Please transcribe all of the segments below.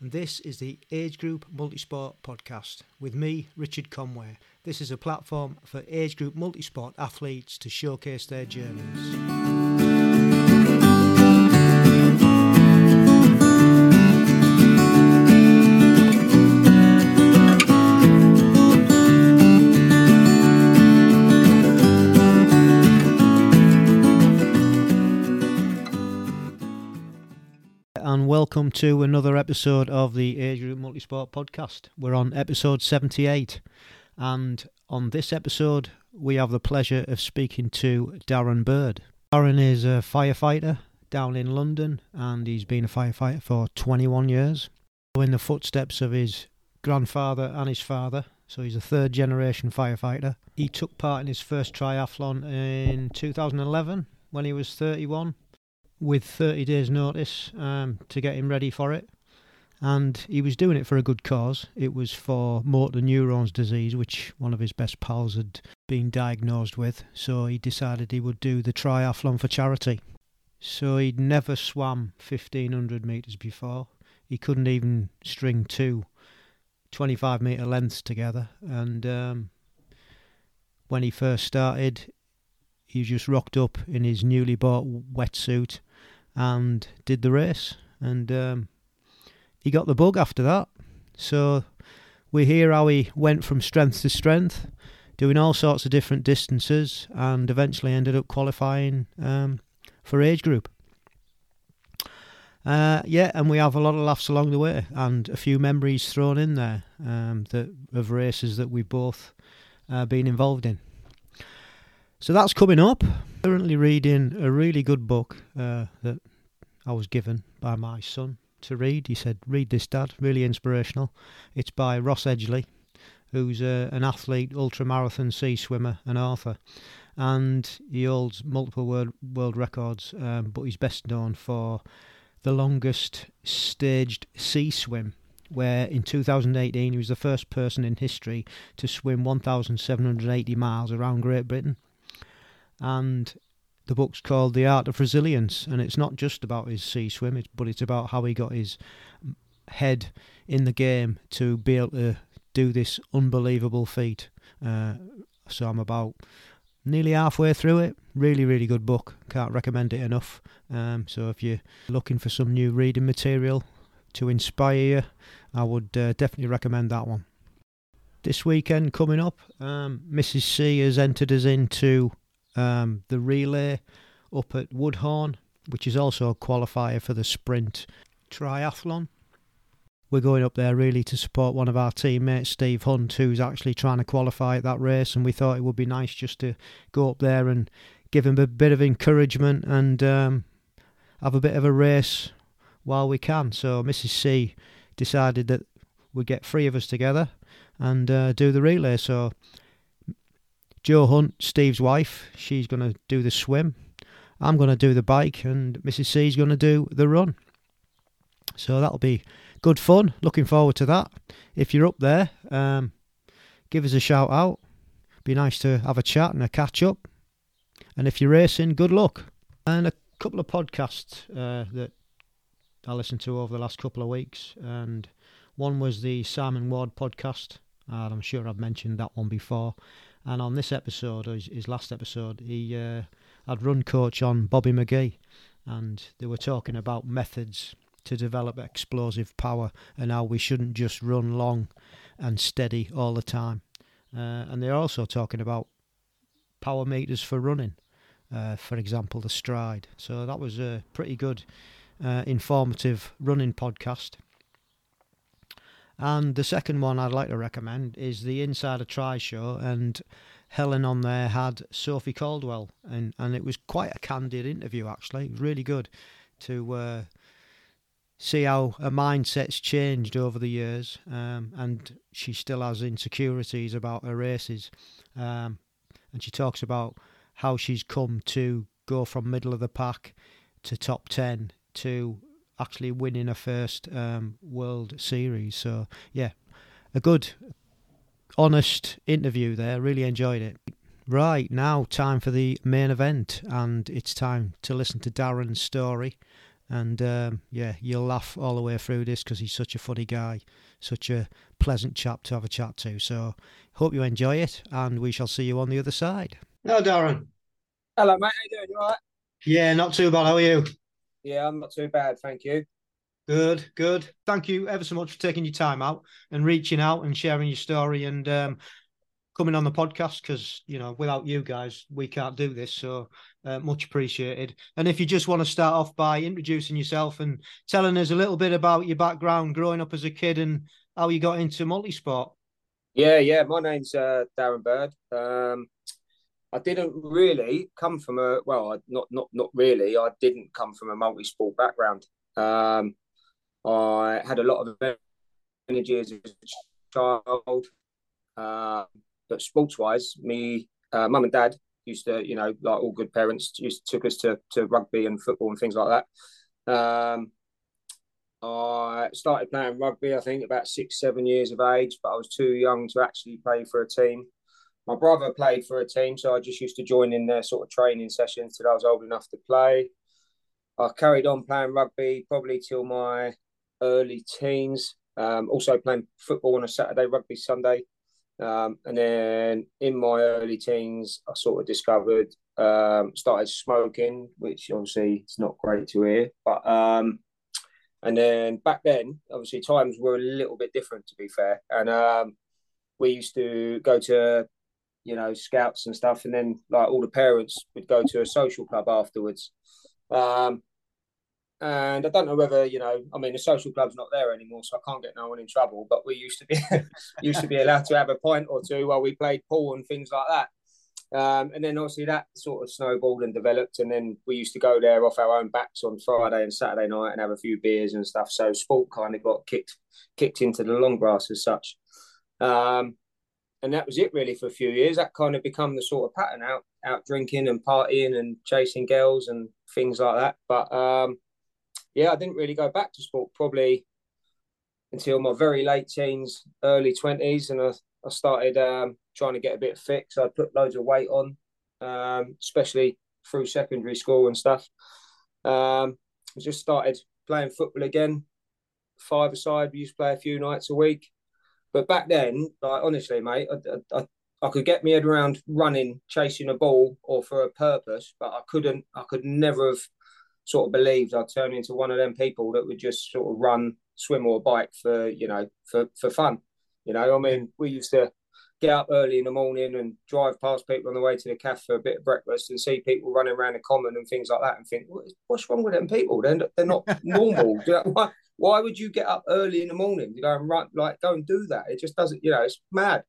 and this is the Age Group Multisport Podcast with me, Richard Conway. This is a platform for age group multisport athletes to showcase their journeys. Welcome to another episode of the Age Group Multisport Podcast. We're on episode 78, and on this episode, we have the pleasure of speaking to Darren Bird. Darren is a firefighter down in London, and he's been a firefighter for 21 years, in the footsteps of his grandfather and his father. So he's a third generation firefighter. He took part in his first triathlon in 2011 when he was 31 with 30 days' notice um, to get him ready for it. And he was doing it for a good cause. It was for motor neurons disease, which one of his best pals had been diagnosed with. So he decided he would do the triathlon for charity. So he'd never swam 1500 metres before. He couldn't even string two 25 metre lengths together. And um, when he first started, he just rocked up in his newly bought wetsuit and did the race. And um, he got the bug after that. So we hear how he went from strength to strength, doing all sorts of different distances, and eventually ended up qualifying um, for age group. Uh, yeah, and we have a lot of laughs along the way, and a few memories thrown in there um, that of races that we've both uh, been involved in. So that's coming up. Currently reading a really good book uh, that I was given by my son to read. He said, "Read this, Dad. Really inspirational." It's by Ross Edgley, who's uh, an athlete, ultramarathon sea swimmer, and author, and he holds multiple world world records. Um, but he's best known for the longest staged sea swim where in 2018 he was the first person in history to swim 1,780 miles around Great Britain and the book's called The Art of Resilience, and it's not just about his sea swim, but it's about how he got his head in the game to be able to do this unbelievable feat. Uh, so I'm about nearly halfway through it. Really, really good book. Can't recommend it enough. Um, so if you're looking for some new reading material to inspire you, I would uh, definitely recommend that one. This weekend coming up, um, Mrs. C has entered us into um, the relay up at Woodhorn, which is also a qualifier for the sprint triathlon. We're going up there really to support one of our teammates, Steve Hunt, who's actually trying to qualify at that race, and we thought it would be nice just to go up there and give him a bit of encouragement and um, have a bit of a race while we can. So Mrs. C decided that we'd get three of us together and uh, do the relay. So Joe Hunt, Steve's wife, she's going to do the swim. I'm going to do the bike, and Mrs. C's going to do the run. So that'll be good fun. Looking forward to that. If you're up there, um, give us a shout out. Be nice to have a chat and a catch up. And if you're racing, good luck. And a couple of podcasts uh, that I listened to over the last couple of weeks, and one was the Simon Ward podcast. And I'm sure I've mentioned that one before. And on this episode, his, his last episode, he uh, had run coach on Bobby McGee, and they were talking about methods to develop explosive power and how we shouldn't just run long and steady all the time. Uh, and they're also talking about power meters for running, uh, for example, the Stryd. So that was a pretty good, uh, informative running podcast. And the second one I'd like to recommend is the Inside a Tri show, and Helen on there had Sophie Coldwell, and, and it was quite a candid interview actually. It was really good to uh, see how her mindset's changed over the years, um, and she still has insecurities about her races, um, and she talks about how she's come to go from middle of the pack to top ten to actually winning a first um, World Series. So yeah, a good, honest interview there. Really enjoyed it. Right now, time for the main event, and it's time to listen to Darren's story And um, yeah, you'll laugh all the way through this because he's such a funny guy, such a pleasant chap to have a chat to. So hope you enjoy it, and we shall see you on the other side. Hello, Darren. Hello, mate. How you doing? You all right? Yeah, not too bad. How are you? Yeah, I'm not too bad, thank you. Good, good. Thank you ever so much for taking your time out and reaching out and sharing your story and um, coming on the podcast because you know without you guys we can't do this. So uh, much appreciated. And if you just want to start off by introducing yourself and telling us a little bit about your background growing up as a kid and how you got into multisport. Yeah, yeah. My name's uh, Darren Bird. Um, I didn't really come from a well, not not not really. I didn't come from a multi-sport background. Um, I had a lot of energy as a child, uh, but sports-wise, me, uh, mum and dad used to, you know, like all good parents, used to, took us to to rugby and football and things like that. Um, I started playing rugby, I think, about six, seven years of age, but I was too young to actually play for a team my brother played for a team, so I just used to join in their sort of training sessions till I was old enough to play. I carried on playing rugby probably till my early teens. Um, also playing football on a Saturday, rugby Sunday. Um, and then in my early teens, I sort of discovered, um, started smoking, which obviously it's not great to hear. But um, and then back then, obviously times were a little bit different, to be fair. And um, we used to go to you know, scouts and stuff, and then like all the parents would go to a social club afterwards. Um, and I don't know whether you know. I mean, the social club's not there anymore, so I can't get no one in trouble. But we used to be used to be allowed to have a pint or two while we played pool and things like that. Um, and then obviously that sort of snowballed and developed, and then we used to go there off our own backs on Friday and Saturday night and have a few beers and stuff. So sport kind of got kicked kicked into the long grass as such. Um, and that was it really for a few years. That kind of become the sort of pattern out out drinking and partying and chasing girls and things like that. But um, yeah, I didn't really go back to sport probably until my very late teens, early twenties, and I, I started um, trying to get a bit fit. So I put loads of weight on, um, especially through secondary school and stuff. Um, I just started playing football again, five aside. We used to play a few nights a week. But back then, like honestly, mate, I, I, I could get my head around running, chasing a ball, or for a purpose, but I couldn't. I could never have sort of believed I'd turn into one of them people that would just sort of run, swim, or bike for you know for for fun. You know, I mean, we used to get up early in the morning and drive past people on the way to the cafe for a bit of breakfast and see people running around the common and things like that and think, what's wrong with them people? They're, they're not normal. why, why would you get up early in the morning to go and run, like go and do that? It just doesn't, you know, it's mad.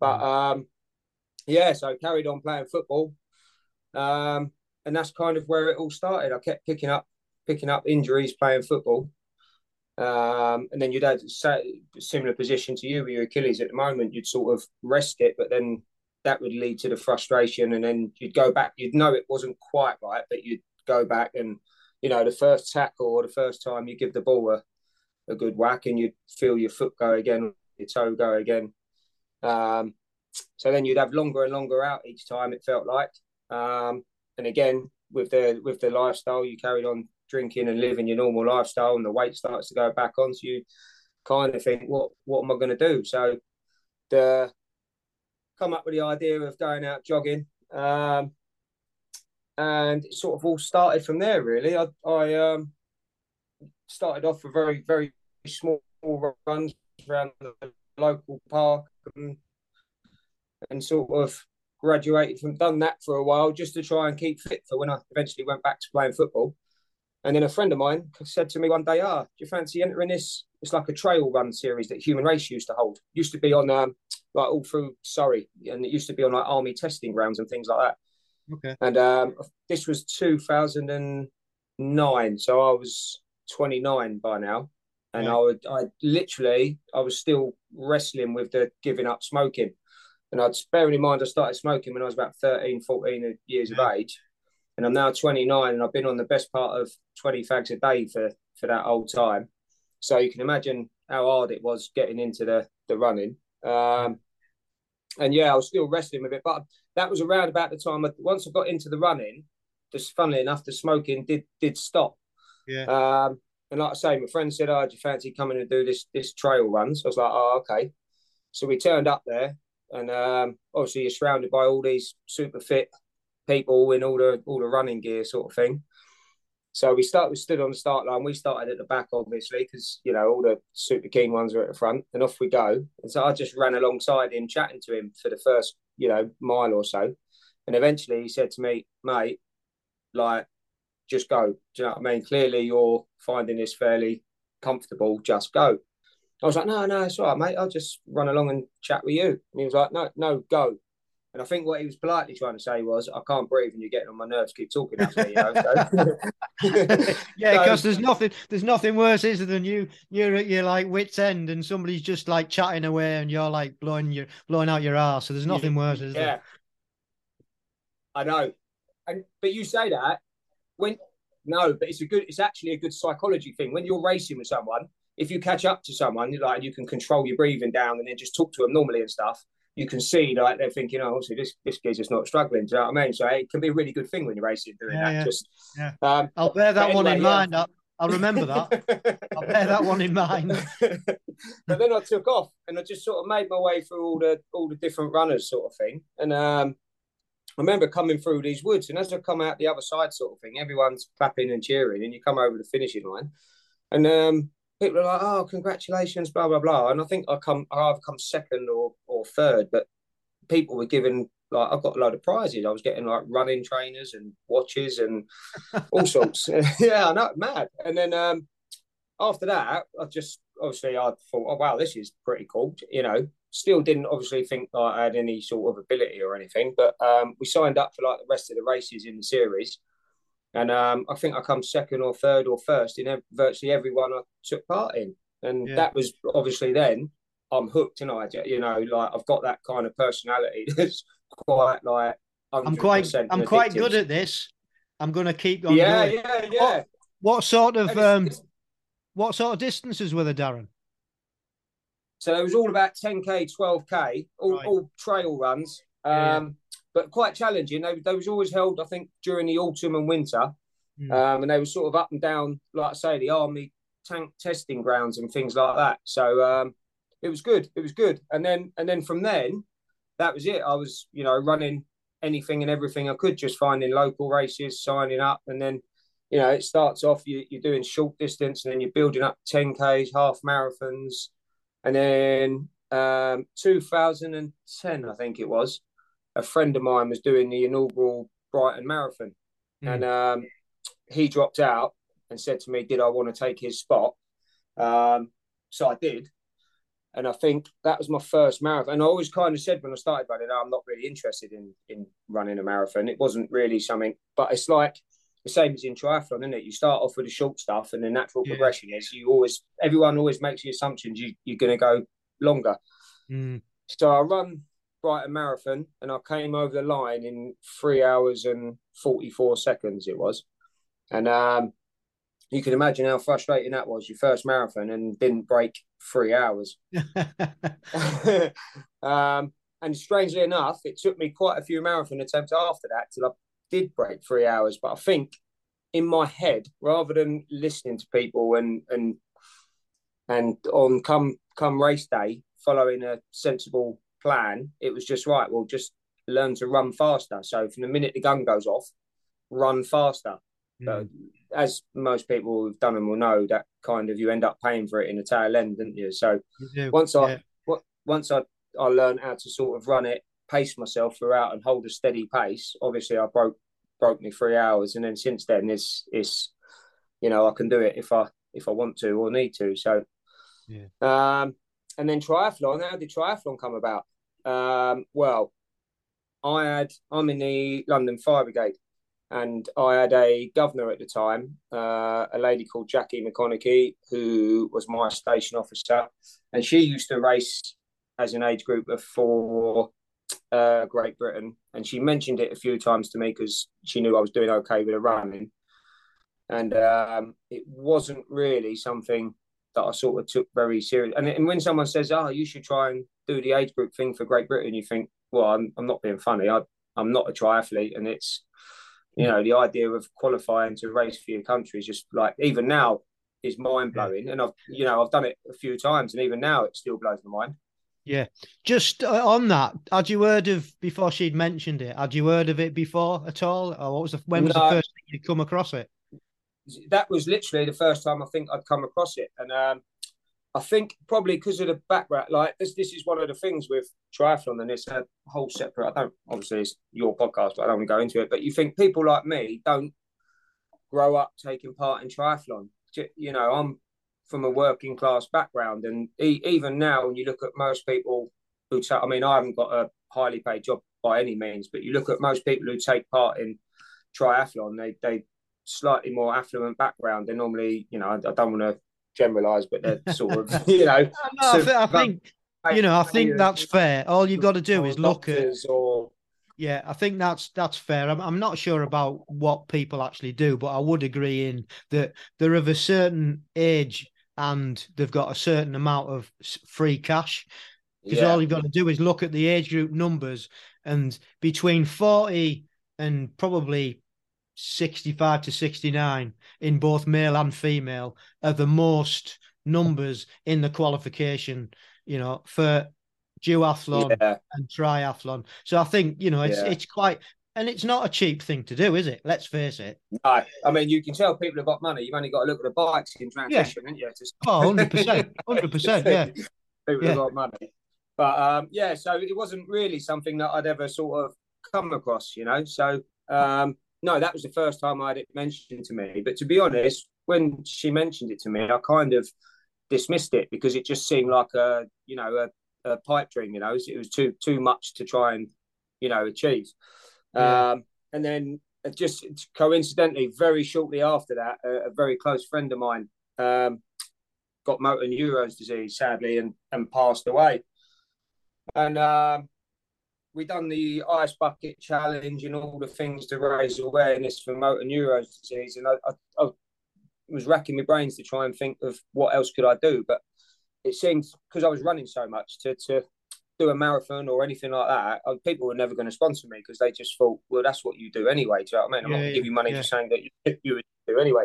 But mm. um, yeah, so I carried on playing football. Um, and that's kind of where it all started. I kept picking up picking up injuries playing football. Um, and then you'd have a similar position to you with your Achilles at the moment. You'd sort of rest it, but then that would lead to the frustration, and then you'd go back. You'd know it wasn't quite right, but you'd go back and you know the first tackle or the first time you give the ball a, a good whack, and you'd feel your foot go again, your toe go again. Um, so then you'd have longer and longer out each time. It felt like, um, and again with the with the lifestyle, you carried on drinking and living your normal lifestyle and the weight starts to go back on, so you kind of think, what what am I going to do? So the come up with the idea of going out jogging. Um, and it sort of all started from there really. I, I um, started off with very, very small runs around the local park and, and sort of graduated from done that for a while just to try and keep fit for when I eventually went back to playing football. And then a friend of mine said to me one day, "Ah, do you fancy entering this? It's like a trail run series that Human Race used to hold. Used to be on um, like all through Surrey, and it used to be on like army testing grounds and things like that. Okay. And um, this was 2009, so I was 29 by now, and. I would, I literally, I was still wrestling with the giving up smoking. And I'd bearing in mind, I started smoking when I was about 13, 14 years yeah. of age and I'm now 29 and I've been on the best part of 20 fags a day for for that old time. So you can imagine how hard it was getting into the the running. Um, and yeah, I was still wrestling with it, but that was around about the time. I, once I got into the running, just funnily enough, the smoking did did stop. Yeah. Um, and like I say, my friend said, "Oh, do you fancy coming and do this this trail runs?" I was like, "Oh, okay." So we turned up there, and um, obviously you're surrounded by all these super fit people in all the all the running gear sort of thing. So we start we stood on the start line. We started at the back, obviously, because you know all the super keen ones are at the front, and off we go. And so I just ran alongside him, chatting to him for the first you know mile or so, and eventually he said to me, "Mate, like, just go." Do you know what I mean? Clearly, you're finding this fairly comfortable. Just go. I was like, "No, no, it's all right, mate. I'll just run along and chat with you." And he was like, "No, no, go." And I think what he was politely trying to say was, I can't breathe and you're getting on my nerves. Keep talking at me, you know. So. yeah, because so, there's nothing, there's nothing worse, is there, than you, you're at your like wits end and somebody's just like chatting away and you're like blowing your, blowing out your ass. So there's nothing worse, is yeah. there? I know, and but you say that when no, but it's a good, it's actually a good psychology thing when you're racing with someone. If you catch up to someone, like you can control your breathing down and then just talk to them normally and stuff you can see like they're thinking, oh, obviously this this geezer's not struggling. Do you know what I mean? So it can be a really good thing when you're racing doing yeah, that. Yeah. Just yeah. Um, I'll bear that one in mind. I'll, I'll, remember that. I'll bear that one in mind. but then I took off and I just sort of made my way through all the all the different runners, sort of thing. And um, I remember coming through these woods, and as I come out the other side, sort of thing, everyone's clapping and cheering, and you come over the finishing line, and um, people are like, "Oh, congratulations," blah blah blah. And I think I come, I either come second or or third, but people were given like I got a load of prizes. I was getting like running trainers and watches and all sorts. yeah, I know, mad. And then um, after that, I just obviously I thought, oh wow, this is pretty cool. You know, still didn't obviously think like I had any sort of ability or anything, but um, we signed up for like the rest of the races in the series. And um, I think I come second or third or first in virtually everyone I took part in. And yeah. that was obviously then I'm hooked, and I, you know, like I've got that kind of personality that's quite like. I'm quite, I'm quite good at this. I'm going to keep on. Yeah, doing. yeah, yeah. What, what sort of, um, what sort of distances were there, Darren? So it was all about 10k, 12k, all, right. all trail runs. Um, yeah but quite challenging. They, they was always held, I think, during the autumn and winter, mm. um, and they were sort of up and down, like I say, the army tank testing grounds and things like that. So um, it was good. It was good. And then and then from then, that was it. I was you know running anything and everything I could, just finding local races, signing up, and then. You know, it starts off you, you're doing short distance, and then you're building up 10ks, half marathons, and then um, 2010, I think it was a friend of mine was doing the inaugural Brighton Marathon, mm. and um, he dropped out and said to me, "Did I want to take his spot?" Um, so I did, and I think that was my first marathon. And I always kind of said when I started running, oh, "I'm not really interested in in running a marathon." It wasn't really something, but it's like the same as in triathlon, isn't it? You start off with the short stuff, and the natural yeah. progression is you always everyone always makes the assumptions you you're going to go longer. Mm. So I run Brighton Marathon, and I came over the line in three hours and forty four seconds. It was, and um, you can imagine how frustrating that was. Your first marathon and didn't break three hours. um, and strangely enough, it took me quite a few marathon attempts after that till I did break three hours. But I think in my head, rather than listening to people and and and on come come race day, following a sensible plan. It was just right. Well, just learn to run faster. So from the minute the gun goes off, run faster. Mm. As most people who've done them will know, that kind of you end up paying for it in the tail end, didn't you? So you once I yeah. once I I learned how to sort of run it, pace myself throughout, and hold a steady pace. Obviously, I broke broke me three hours, and then since then, it's it's you know I can do it if I if I want to or need to. So yeah. Um, and then triathlon. How did triathlon come about? Um, well, I had I'm in the London Fire Brigade, and I had a governor at the time, uh, a lady called Jackie McConaughey, who was my station officer, and she used to race as an age group for uh, Great Britain, and she mentioned it a few times to me because she knew I was doing okay with the running, and um, it wasn't really something that I sort of took very serious. And, and when someone says, "Oh, you should try and do the age group thing for Great Britain," you think, "Well, I'm, I'm not being funny. I, I'm not a triathlete, and it's you know, the idea of qualifying to race for your country is just like even now is mind blowing. And I've you know I've done it a few times, and even now it still blows my mind. Yeah, just uh, on that, had you heard of before she'd mentioned it? Had you heard of it before at all, or what was the when was no, the first thing you come across it? That was literally the first time I think I'd come across it, and um, I think probably because of the background, like this, this is one of the things with triathlon, and it's a whole separate. I don't obviously it's your podcast, but I don't want to go into it. But you think people like me don't grow up taking part in triathlon? You know, I'm from a working class background, and even now, when you look at most people who, ta- I mean, I haven't got a highly paid job by any means, but you look at most people who take part in triathlon, they they slightly more affluent background. They're normally, you know, I don't want to generalize, but they're sort of, you know. no, I, th- I think, you know, I think that's fair. All you've got to do is look at. Or... Yeah, I think that's that's fair. I'm I'm not sure about what people actually do, but I would agree in that they're of a certain age and they've got a certain amount of free cash. Because yeah. all you've got to do is look at the age group numbers, and between forty and probably 65 to 69 in both male and female are the most numbers in the qualification, you know, for duathlon yeah. and triathlon. So I think, you know, it's yeah. it's quite and it's not a cheap thing to do, is it? Let's face it. No, I mean, you can tell people have got money. You've only got to look at the bikes in transition, yeah. haven't you? Just... Oh, 100%. 100%, yeah. people yeah. have got money. But um, yeah, so it wasn't really something that I'd ever sort of come across, you know. So um, no, that was the first time I had it mentioned to me. But to be honest, when she mentioned it to me, I kind of dismissed it because it just seemed like a you know a, a pipe dream. You know, it was too too much to try and you know achieve. Yeah. Um, and then just coincidentally, very shortly after that, a, a very close friend of mine um, got motor neurones disease, sadly, and and passed away. And um, we done the ice bucket challenge and all the things to raise awareness for motor neurons disease, and I, I, I, was racking my brains to try and think of what else could I do, but it seemed because I was running so much to to do a marathon or anything like that, uh, people were never going to sponsor me because they just thought, well, that's what you do anyway. Do you know what I mean? I'm yeah, not going to give you money yeah. for saying that you, you would do anyway.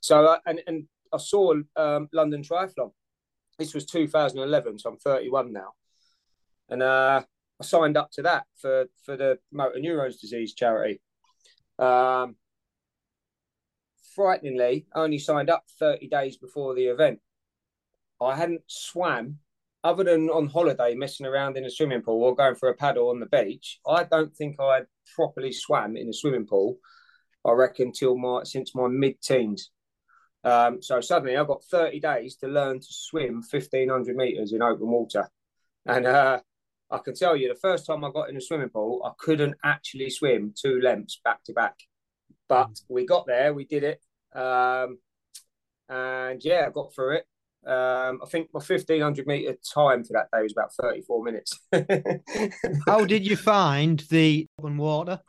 So, uh, and and I saw um, London Triathlon. This was 2011, so I'm 31 now, and uh, I signed up to that for for the motor neurons disease charity. Um, frighteningly, I only signed up 30 days before the event. I hadn't swam other than on holiday, messing around in a swimming pool or going for a paddle on the beach. I don't think I would properly swam in a swimming pool. I reckon till my since my mid teens. Um, so suddenly I've got 30 days to learn to swim 1500 meters in open water. And uh, I can tell you the first time I got in a swimming pool, I couldn't actually swim two lengths back to back. But mm. we got there, we did it. Um, and yeah, I got through it. Um, I think my 1500 meter time for that day was about 34 minutes. How did you find the open water?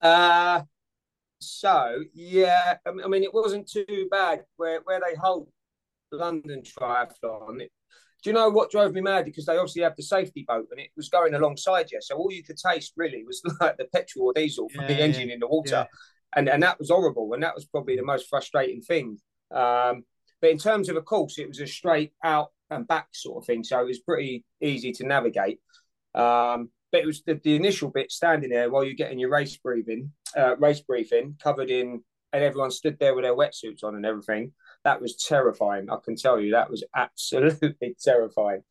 Uh, so yeah, I mean, it wasn't too bad where, where they hold London Triathlon. It, do you know what drove me mad? Because they obviously have the safety boat and it was going alongside you. So all you could taste really was like the petrol or diesel from yeah, the engine yeah, in the water. Yeah. And, and that was horrible. And that was probably the most frustrating thing. Um, but in terms of a course, it was a straight out and back sort of thing. So it was pretty easy to navigate. Um, but it was the, the, initial bit standing there while you're getting your race briefing, uh, race briefing covered in, and everyone stood there with their wetsuits on and everything that was terrifying. I can tell you that was absolutely terrifying.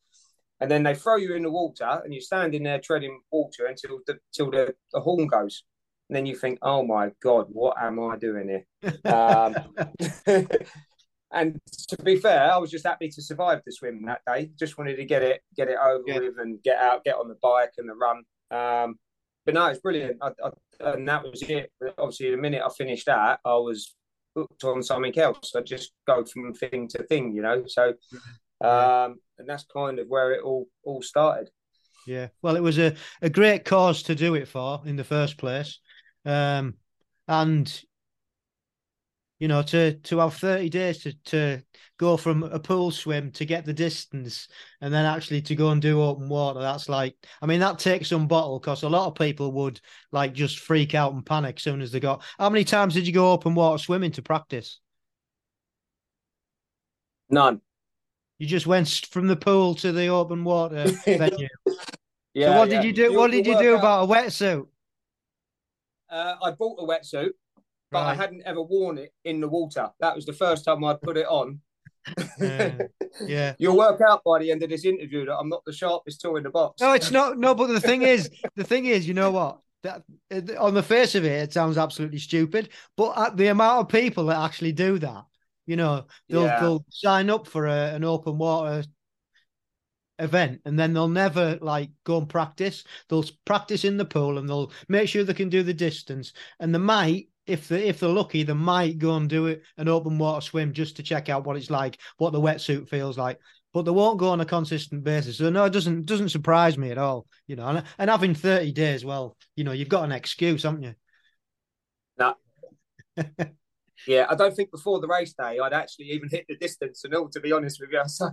And then they throw you in the water, and you're standing there treading water until the until the, the horn goes. And then you think, "Oh my god, what am I doing here?" um, and to be fair, I was just happy to survive the swim that day. Just wanted to get it get it over yeah. with and get out, get on the bike and the run. Um, but no, it's brilliant. I, I, and that was it. Obviously, the minute I finished that, I was hooked on something else. I just go from thing to thing, you know. So, um, and that's kind of where it all all started. Yeah, well, it was a, a great cause to do it for in the first place, um, and You know, to to have thirty days to to go from a pool swim to get the distance, and then actually to go and do open water. That's like, I mean, that takes some bottle because a lot of people would like just freak out and panic as soon as they got. How many times did you go open water swimming to practice? None. You just went from the pool to the open water venue. Yeah. so what yeah. did you do? what did you do out- about a wetsuit? Uh, I bought a wetsuit, but I hadn't ever worn it in the water. That was the first time I'd put it on. Yeah. Yeah. You'll work out by the end of this interview that I'm not the sharpest tool in the box. No, it's not. No, but the thing is, the thing is, you know what? That on the face of it, it sounds absolutely stupid. But at the amount of people that actually do that, you know, they'll Yeah. they'll sign up for a, an open water event and then they'll never like go and practice. They'll practice in the pool and they'll make sure they can do the distance. And they might, if they if they're lucky, they might go and do it an open water swim just to check out what it's like, what the wetsuit feels like. But they won't go on a consistent basis. So no, it doesn't doesn't surprise me at all. You know, and, and having 30 days, well, you know, you've got an excuse, haven't you? No. Yeah, I don't think before the race day I'd actually even hit the distance and all, to be honest with you. So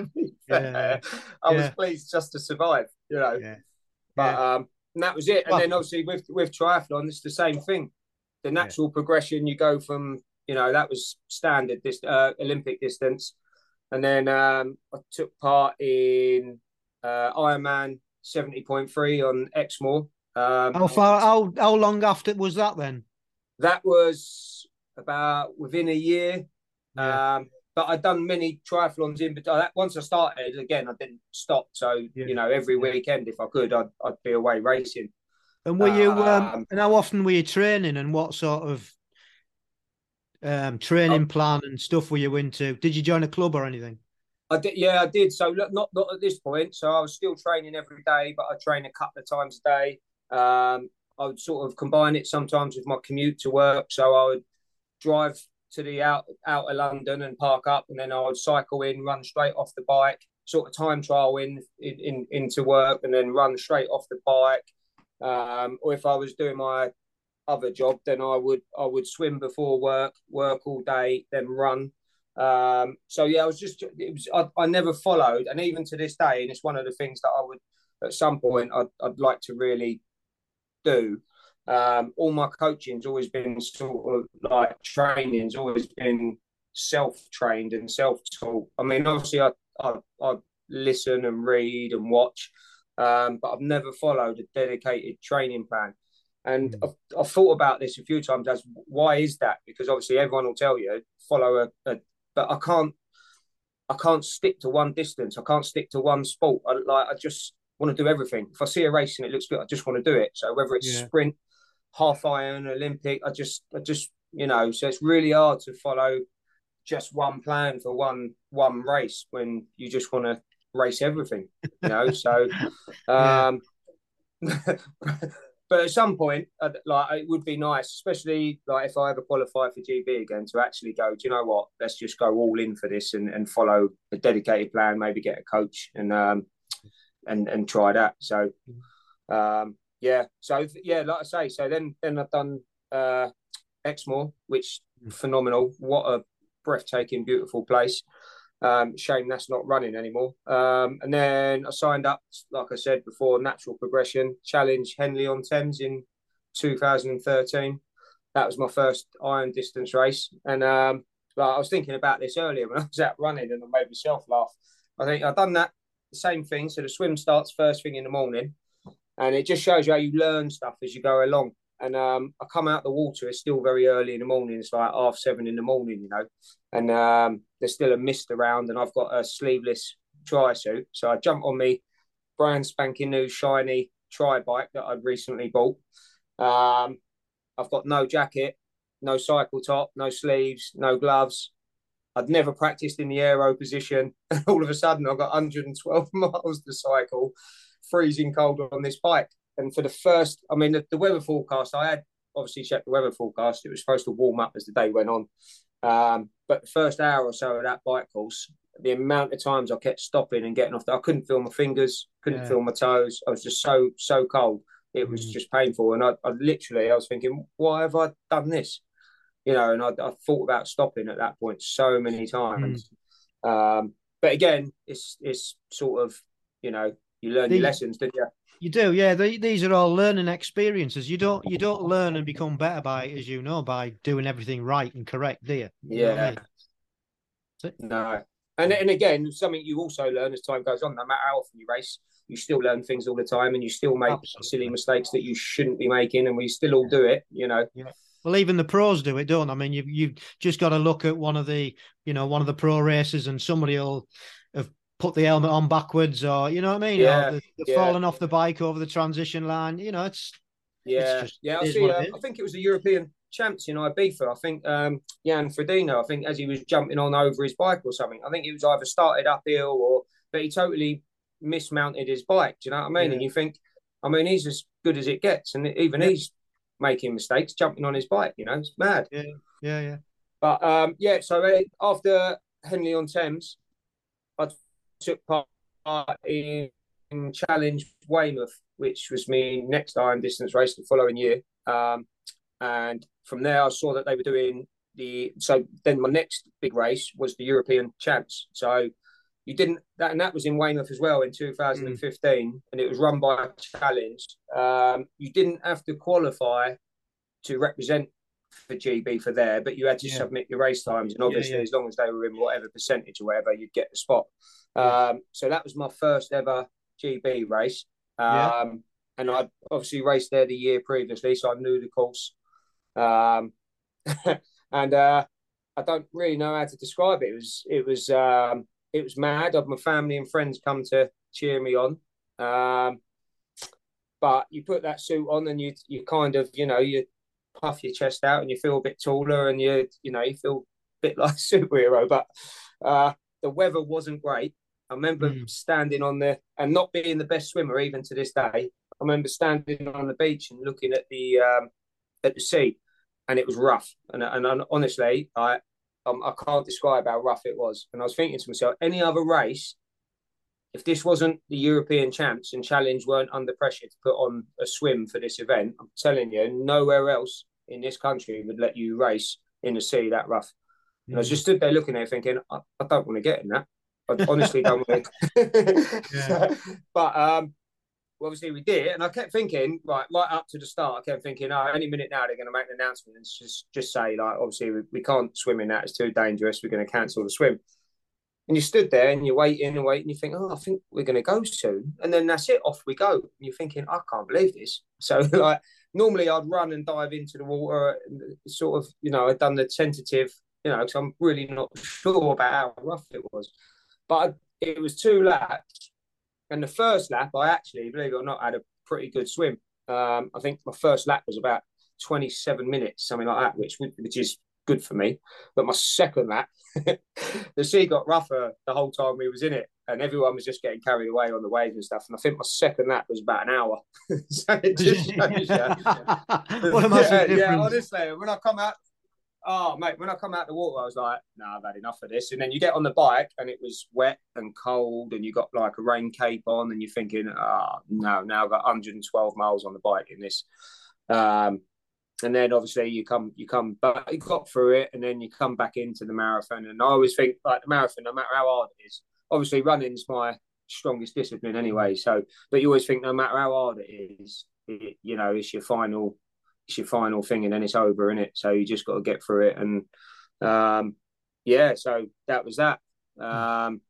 to be fair, I was Yeah. pleased just to survive, you know. Yeah. But um, and that was it. And Well- then obviously with with triathlon, it's the same thing. The natural progression, you go from you know that was standard this uh, Olympic distance, and then um, I took part in uh, Ironman seventy point three on Exmoor. Um, How far how how long after was that then? that was about within a year. Yeah. Um, but I'd done many triathlons in, but that once I started again, I didn't stop. So Yeah. you know, every Yeah. weekend if I could, I'd I'd be away racing. And were you um, Um, and how often were you training and what sort of um training plan and stuff were you into? Did you join a club or anything? I did, yeah, I did. So look, not not at this point. So I was still training every day, but I train a couple of times a day. Um, I would sort of combine it sometimes with my commute to work. So I would drive to the out out of London and park up, and then I would cycle in, run straight off the bike, sort of time trial in in, in into work, and then run straight off the bike. Um, or if I was doing my other job, then I would I would swim before work, work all day, then run. Um, so yeah, I was just it was I, I never followed, and even to this day, and it's one of the things that I would at some point I'd, I'd like to really do. Um, all my coaching's always been sort of like training's always been self-trained and self-taught. I mean, obviously, I I, I listen and read and watch, um, but I've never followed a dedicated training plan. And I've, I've thought about this a few times as why is that? Because obviously everyone will tell you follow a, a but I can't I can't stick to one distance. I can't stick to one sport. I like I just want to do everything. If I see a race and it looks good, I just want to do it. So whether it's Yeah. sprint, half iron, Olympic, I just I just you know, so it's really hard to follow just one plan for one one race when you just want to race everything, you know. So um but at some point, like it would be nice, especially like if I ever qualify for GB again, to actually go. Do you know what? Let's just go all in for this and, and follow a dedicated plan. Maybe get a coach and um and and try that. So um yeah, so yeah, like I say, so then then I've done uh Exmoor, which phenomenal. What a breathtaking, beautiful place. Um, shame that's not running anymore. Um, and then I signed up, like I said before, Natural Progression Challenge Henley on Thames in 2013. That was my first iron distance race. And um, I was thinking about this earlier when I was out running and I made myself laugh. I think I've done that the same thing. So the swim starts first thing in the morning, and it just shows you how you learn stuff as you go along. And um, I come out the water. It's still very early in the morning. It's like half seven in the morning, you know, and um, there's still a mist around. And I've got a sleeveless tri suit, so I jump on me brand spanking new shiny tri bike that I'd recently bought. Um, I've got no jacket, no cycle top, no sleeves, no gloves. I'd never practiced in the aero position. And all of a sudden, I've got 112 miles to cycle, freezing cold on this bike. And for the first, I mean, the, the weather forecast, I had obviously checked the weather forecast. It was supposed to warm up as the day went on. Um, but the first hour or so of that bike course, the amount of times I kept stopping and getting off, the, I couldn't feel my fingers, couldn't Yeah. feel my toes. I was just so, so cold. It was Mm. just painful. And I, I literally, I was thinking, why have I done this? you know, and I, I thought about stopping at that point so many times. Mm. Um, but again, it's it's sort of you know you learn the, your lessons, don't you? You do, yeah. The, these are all learning experiences. You don't you don't learn and become better by, as you know, by doing everything right and correct, do you? you yeah. I mean? No. And and again, something you also learn as time goes on. No matter how often you race, you still learn things all the time, and you still make Absolutely. silly mistakes that you shouldn't be making, and we still all do it. You know. Yeah. Well, even the pros do it, don't? I mean, you you just got to look at one of the you know one of the pro races, and somebody will put the helmet on backwards, or you know what I mean? Yeah, they're, they're yeah. falling off the bike over the transition line. You know, it's yeah, it's just, yeah. I see. Uh, I think it was the European champs in Ibiza. I think um, Jan Frodeno. I think as he was jumping on over his bike or something. I think he was either started uphill or, but he totally mismounted his bike. Do you know what I mean? Yeah. And you think, I mean, he's as good as it gets, and even he's making mistakes, jumping on his bike. You know, it's mad. Yeah, yeah, yeah. But um, yeah, so uh, after Henley on Thames, took part in Challenge Weymouth, which was me next Iron Distance race the following year. Um, and from there, I saw that they were doing the. So then my next big race was the European Champs. So you didn't that, and that was in Weymouth as well in 2015, mm. and it was run by Challenge. Um, you didn't have to qualify to represent for GB for there, but you had to yeah. submit your race times, and obviously, yeah, as long as they were in whatever percentage or whatever, you'd get the spot. Um, so that was my first ever GB race, um, and I obviously raced there the year previously, so I knew the course. Um, and uh, I don't really know how to describe it. It was it was um, it was mad. Of my family and friends come to cheer me on. Um, but you put that suit on and you you kind of you know you puff your chest out and you feel a bit taller and you you know you feel a bit like a superhero. But uh, the weather wasn't great. I remember mm. standing on the and not being the best swimmer even to this day. I remember standing on the beach and looking at the um, at the sea, and it was rough. And, and, honestly, I um, I can't describe how rough it was. And I was thinking to myself, any other race, if this wasn't the European champs and challenge weren't under pressure to put on a swim for this event, I'm telling you, nowhere else in this country would let you race in the sea that rough. And I just stood there looking at it thinking, I, I don't want to get in that. I honestly don't want to. yeah. but um, well, obviously we did, and I kept thinking, right, right up to the start, I kept thinking, oh, any minute now they're going to make an announcement and just just say, like, obviously we, we can't swim in that; it's too dangerous. We're going to cancel the swim. And you stood there and you're waiting and waiting. You think, oh, I think we're going to go soon, and then that's it. Off we go. And you're thinking, I can't believe this. So like, normally I'd run and dive into the water, sort of, you know, I'd done the tentative, you know, because I'm really not sure about how rough it was, but it was two laps and the first lap, I actually, believe it or not, had a pretty good swim. Um, I think my first lap was about 27 minutes, something like that, which which is good for me. But my second lap, the sea got rougher the whole time we was in it, and everyone was just getting carried away on the waves and stuff. And I think my second lap was about an hour. so it just shows you. what a massive yeah, yeah, honestly, when I come out oh mate, when I come out the water, I was like, no, nah, I've had enough of this. And then you get on the bike and it was wet and cold, and you got like a rain cape on, and you're thinking, oh no, now I've got 112 miles on the bike in this. Um, and then obviously you come, you come, but you got through it, and then you come back into the marathon. And I always think like the marathon, no matter how hard it is, obviously running's my strongest discipline anyway. So, but you always think no matter how hard it is, it, you know, it's your final it's your final thing and then it's over in it so you just got to get through it. And um, yeah so that was that. Um,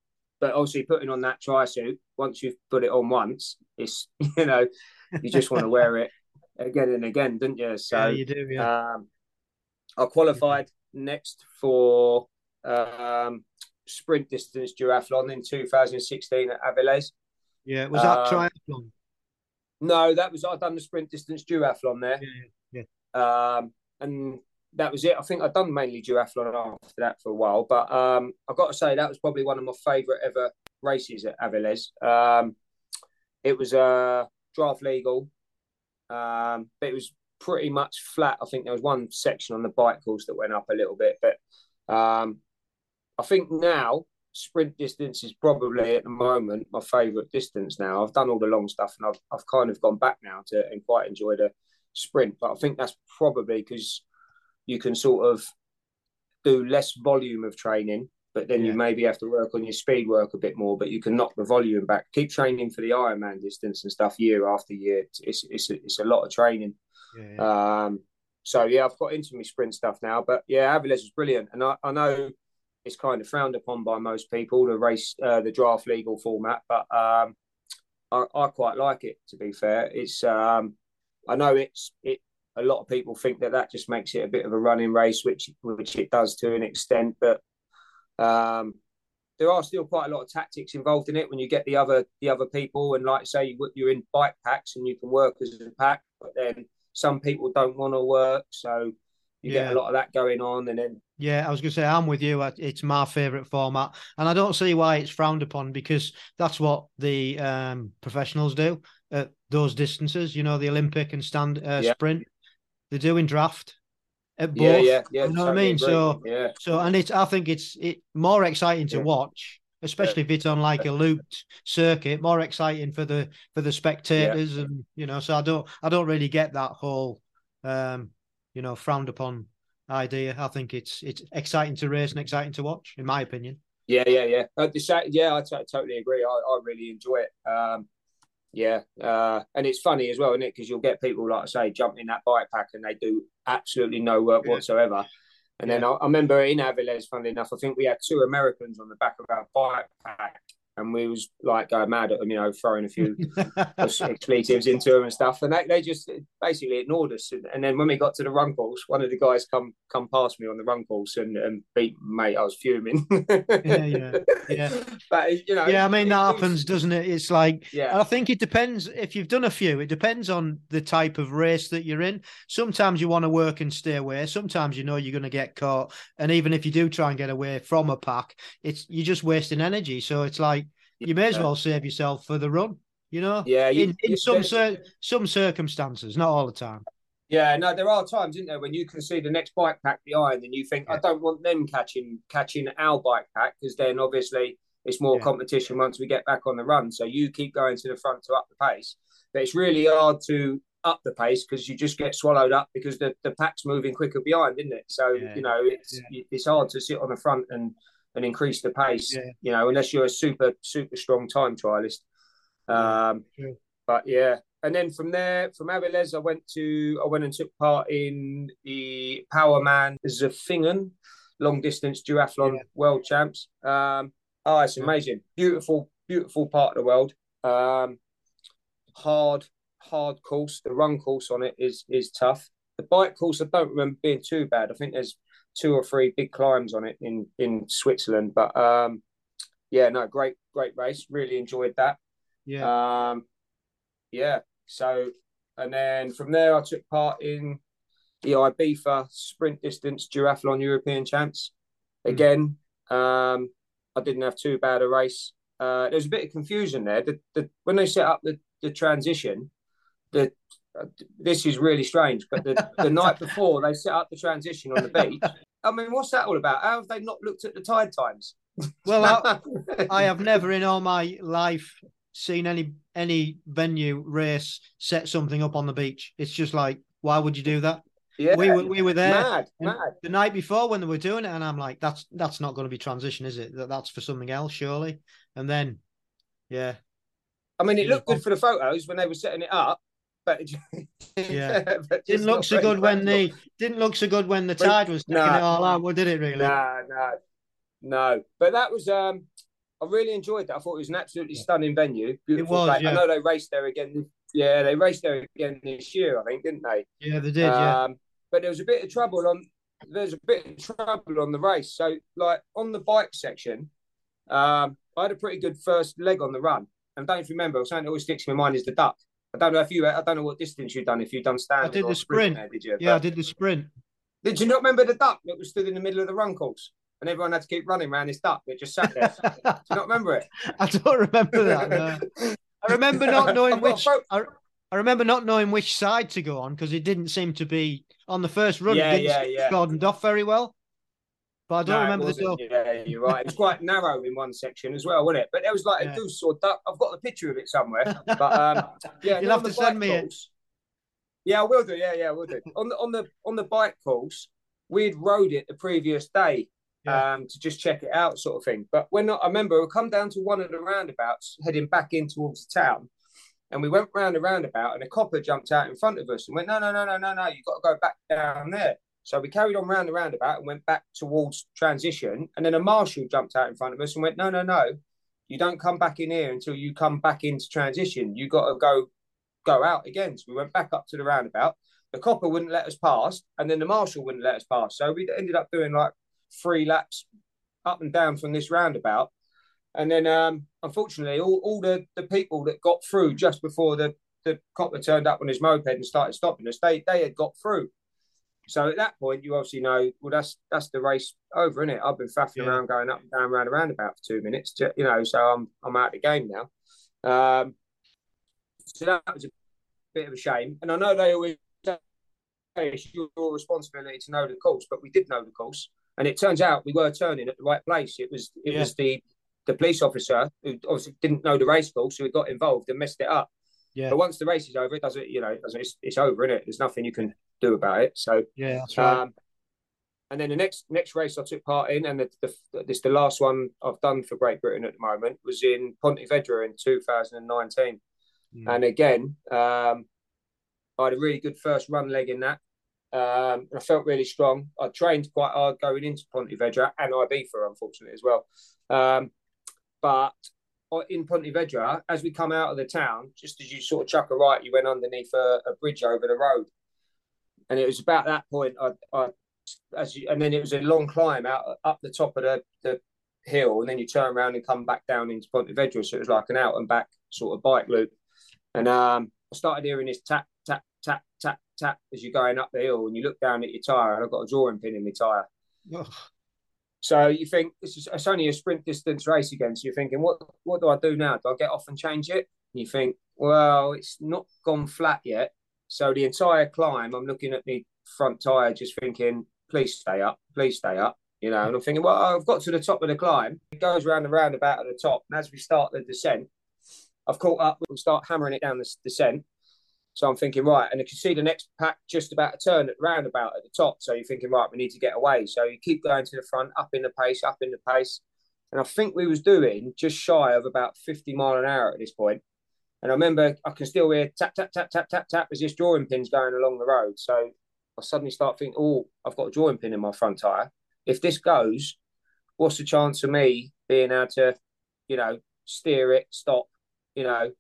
but obviously putting on that tri suit once you've put it on once it's you know you just want to wear it again and again didn't you so yeah, you do yeah um, i qualified next for um, sprint distance duathlon in 2016 at Avilés. Yeah, was that um, triathlon? No, that was I've done the sprint distance duathlon there. Yeah, um, and that was it. I think I'd done mainly duathlon after that for a while, but um, I've got to say that was probably one of my favourite ever races at Avilés. Um, it was uh, draft legal, um, but it was pretty much flat. I think there was one section on the bike course that went up a little bit, but um, I think now sprint distance is probably at the moment my favourite distance. Now I've done all the long stuff, and I've I've kind of gone back now to and quite enjoy the sprint. But I think that's probably because you can sort of do less volume of training, but then Yeah. you maybe have to work on your speed work a bit more. But you can knock the volume back. Keep training for the Ironman distance and stuff year after year. It's it's it's a, it's a lot of training. Yeah. Um, so yeah, I've got into my sprint stuff now. But yeah, Avilés was brilliant, and I, I know it's kind of frowned upon by most people the race, uh, the draft legal format, but um, I, I quite like it. To be fair, it's um, I know it's it. A lot of people think that that just makes it a bit of a running race, which which it does to an extent, but um, there are still quite a lot of tactics involved in it when you get the other the other people and like say you, you're in bike packs and you can work as a pack, but then some people don't want to work, so you Yeah. get a lot of that going on, and then Yeah, I was going to say I'm with you. It's my favourite format, and I don't see why it's frowned upon because that's what the um, professionals do at those distances. You know, the Olympic and stand uh, Yeah. sprint. They're doing draft at both. yeah, yeah, yeah, You know what I mean? So- yeah, So, and it's I think it's it more exciting to Yeah. watch, especially if it's on like a looped circuit. More exciting for the for the spectators, and you know. So I don't I don't really get that whole, um, you know, frowned upon idea. I think it's it's exciting to race and exciting to watch, in my opinion. Yeah, yeah, yeah. Uh, the yeah, I t- totally agree. I, I really enjoy it. Um, yeah, uh, and it's funny as well, isn't it? Because you'll get people like I say jump in that bike pack and they do absolutely no work Yeah. whatsoever. And then I, I remember in Avilés, funnily enough, I think we had two Americans on the back of our bike pack, and we was like going mad at them, you know, throwing a few expletives into them and stuff, and they, they just basically ignored us. And, and then when we got to the run course, one of the guys come come past me on the run course and, and beat mate. I was fuming. Yeah, yeah, yeah. But you know, yeah, I mean it- that happens, doesn't it? It's like Yeah, I think it depends if you've done a few. It depends on the type of race that you're in. Sometimes you want to work and stay away. Sometimes you know you're going to get caught, and even if you do try and get away from a pack, it's you're just wasting energy. So it's like you may as well save yourself for the run. You know, yeah, you- in, in some cir- some circumstances, not all the time. Yeah, no, there are times, isn't there, when you can see the next bike pack behind, and you think, I don't want them catching catching our bike pack because then obviously it's more Yeah. competition once we get back on the run. So you keep going to the front to up the pace, but it's really hard to up the pace because you just get swallowed up because the, the pack's moving quicker behind, isn't it? So Yeah. you know it's it's hard to sit on the front and and increase the pace. Yeah. You know, unless you're a super super strong time trialist. Um, true. but yeah, and then from there, from Avilés, I went to I went and took part in the Powerman Zofingen long distance duathlon Yeah. world champs. Um, oh, it's amazing, beautiful, beautiful part of the world. Um, hard, hard course. The run course on it is is tough. The bike course, I don't remember being too bad. I think there's two or three big climbs on it in in Switzerland, but um, yeah, no, great, great race. Really enjoyed that. Yeah, Um, yeah. So, and then from there, I took part in the Ibiza sprint distance duathlon European champs. Hmm. Again, um, I didn't have too bad a race. Uh, there was a bit of confusion there. The, the, when they set up the, the transition, the this is really strange, but the, the night before they set up the transition on the beach. I mean, what's that all about? How have they not looked at the tide times? well, I, I have never in all my life seen any any venue race set something up on the beach. It's just like, why would you do that? yeah, We were we were there mad, mad. the night before when they were doing it, and I'm like, that's that's not going to be transition, is it? That that's for something else, surely. And then, yeah, I mean, it looked good for the photos when they were setting it up, but Yeah. but didn't look so good when the didn't look so good when the But- tide was taking nah. it all out. Well, did it really? No, no, no. But that was um, I really enjoyed that. I thought it was an absolutely stunning venue. Beautiful. was, place. yeah. I know they raced there again. Yeah, they raced there again this year, I think, didn't they? Yeah, they did. Yeah, Um, but there was a bit of trouble on. There's a bit of trouble on the race. So, like on the bike section, um, I had a pretty good first leg on the run. And don't remember, something that always sticks in my mind is the duck. I don't know if you. I don't know what distance you've done. If you've done standard, did or the sprint. there, did you? yeah. I did the sprint. did you not remember the duck that was stood in the middle of the run course, and everyone had to keep running around this duck that just sat there? do you not remember it? I don't remember that. No. I remember not knowing I've got a which. I, I remember not knowing which side to go on because it didn't seem to be on the first run. Yeah, it didn't yeah, yeah. cordoned off very well. But I don't No, remember the door. Yeah, you're right. It was quite narrow in one section as well, wasn't it? But there was like Yeah. a goose or duck. I've got the picture of it somewhere. But um, yeah, You'll have the to send me it. course- Yeah, I will do. Yeah, yeah, I will do. on the on the on the bike course, we'd rode it the previous day yeah. um, to just check it out, sort of thing. But when I remember, we come down to one of the roundabouts, heading back in towards the town, and we went round a roundabout, and a copper jumped out in front of us and went, "No, no, no, no, no, no! You've got to go back down there." So we carried on round the roundabout and went back towards transition, and then a marshal jumped out in front of us and went, "No, no, no! You don't come back in here until you come back into transition. You got to go go out again." So we went back up to the roundabout. The copper wouldn't let us pass, and then the marshal wouldn't let us pass. So we ended up doing like three laps up and down from this roundabout. And then, um, unfortunately, all, all the, the people that got through just before the, the copper turned up on his moped and started stopping us, they, they had got through. So at that point, you obviously know, well, that's that's the race over, isn't it? I've been faffing yeah. around, going up and down, round and roundabout for two minutes, to, you know. So I'm I'm out of the game now. Um, so that was a bit of a shame, and I know they always say it's your responsibility to know the course, but we did know the course. And it turns out we were turning at the right place. It was it yeah. was the the police officer who obviously didn't know the race course, so he got involved and messed it up. Yeah. But once the race is over, it doesn't. You know, it doesn't. It's, it's over, isn't it? There's nothing you can do about it. So yeah, that's right. Um, and then the next next race I took part in, and the, the, this the last one I've done for Great Britain at the moment, was in Pontevedra in 2019. Mm. And again, um, I had a really good first run leg in that. Um, I felt really strong. I trained quite hard going into Pontevedra and Ibiza, unfortunately, as well. Um, but in Pontevedra, as we come out of the town, just as you sort of chuck a right, you went underneath a, a bridge over the road. And it was about that point, I, I as you, and then it was a long climb out up the top of the, the hill, and then you turn around and come back down into Pontevedra. So it was like an out and back sort of bike loop. And um, I started hearing this tap, tap, tap, tap, tap as you're going up the hill and you look down at your tyre and I've got a drawing pin in my tyre. So you think this is it's only a sprint distance race again. So you're thinking, what what do I do now? Do I get off and change it? And you think, well, it's not gone flat yet. So the entire climb, I'm looking at the front tyre, just thinking, please stay up, please stay up. You know, and I'm thinking, well, I've got to the top of the climb. It goes round and roundabout at the top, and as we start the descent, I've caught up. We'll start hammering it down the descent, so I'm thinking, right, and you can see the next pack just about to turn at roundabout at the top. So you're thinking, right, we need to get away. So you keep going to the front, up in the pace, up in the pace. And I think we was doing just shy of about 50 mile an hour at this point. And I remember I can still hear tap, tap, tap, tap, tap, tap as this drawing pin's going along the road. So I suddenly start thinking, oh, I've got a drawing pin in my front tyre. If this goes, what's the chance of me being able to, you know, steer it, stop, you know,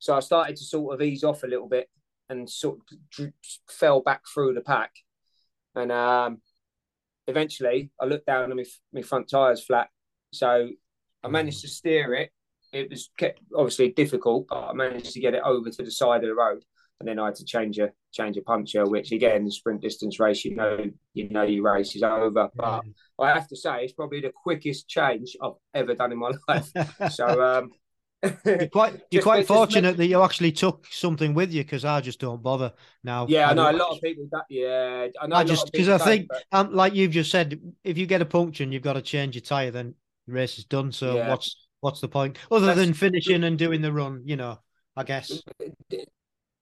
so I started to sort of ease off a little bit and sort of fell back through the pack. And um, eventually I looked down and my, my front tyre's flat. So I managed to steer it. It was kept obviously difficult, but I managed to get it over to the side of the road. And then I had to change a change a puncture, which again, the sprint distance race, you know, you know your race is over. But I have to say, it's probably the quickest change I've ever done in my life. so um, you're quite you're quite fortunate that you actually took something with you because I just don't bother now. Yeah, I know a lot of people. That, yeah, I know. I just because I think, but... um, like you've just said, if you get a puncture and you've got to change your tire, then the race is done. So yeah. what's what's the point other That's... than finishing and doing the run? You know, I guess.